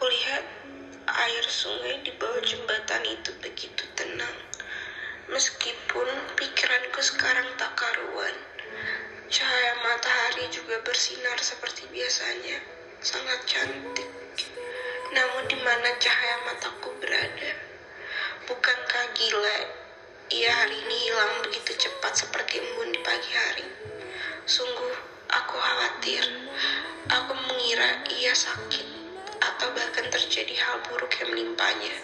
Aku lihat air sungai di bawah jembatan itu begitu tenang. Meskipun pikiranku sekarang tak karuan, cahaya matahari juga bersinar seperti biasanya, sangat cantik. Namun di mana cahaya mataku berada? Bukankah gila? Ia hari ini hilang begitu cepat seperti embun di pagi hari. Sungguh, aku khawatir. Aku mengira ia sakit atau bahkan terjadi hal buruk yang menimpanya.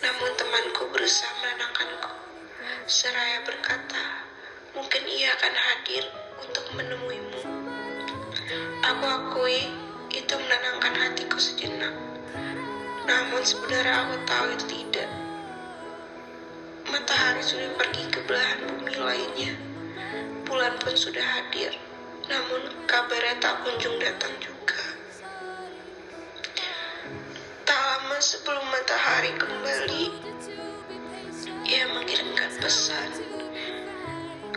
Namun temanku berusaha menenangkanku. Seraya berkata, mungkin ia akan hadir untuk menemuimu. Aku akui itu menenangkan hatiku sejenak. Namun sebenarnya aku tahu itu tidak. Matahari sudah pergi ke belahan bumi lainnya. Bulan pun sudah hadir. Namun kabarnya tak kunjung datang juga. Lama sebelum matahari kembali, ia mengirimkan pesan.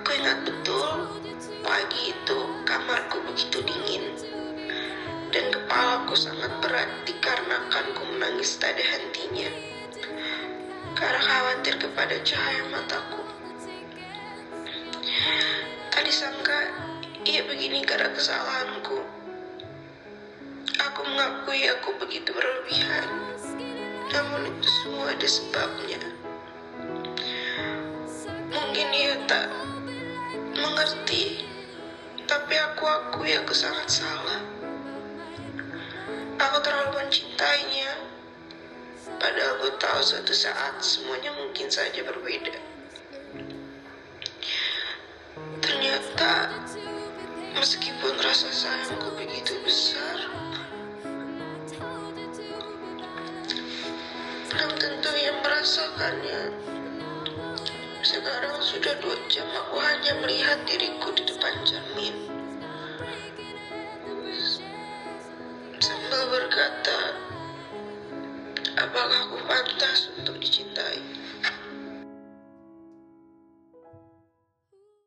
Ku ingat betul, pagi itu kamarku begitu dingin. Dan kepalaku sangat berat dikarenakan ku menangis tak ada hentinya. Karena khawatir kepada cahaya mataku. Tak disangka ia begini karena kesalahanku. Aku mengakui aku begitu berlebihan. Namun itu semua ada sebabnya. Mungkin ia tak mengerti, tapi aku akui aku sangat salah. Aku terlalu mencintainya, padahal aku tahu suatu saat semuanya mungkin saja berbeda. Ternyata, meskipun rasa sayangku begitu besar, merasakannya. Sekarang sudah dua jam aku hanya melihat diriku di depan cermin. Sambil berkata, apakah aku pantas untuk dicintai?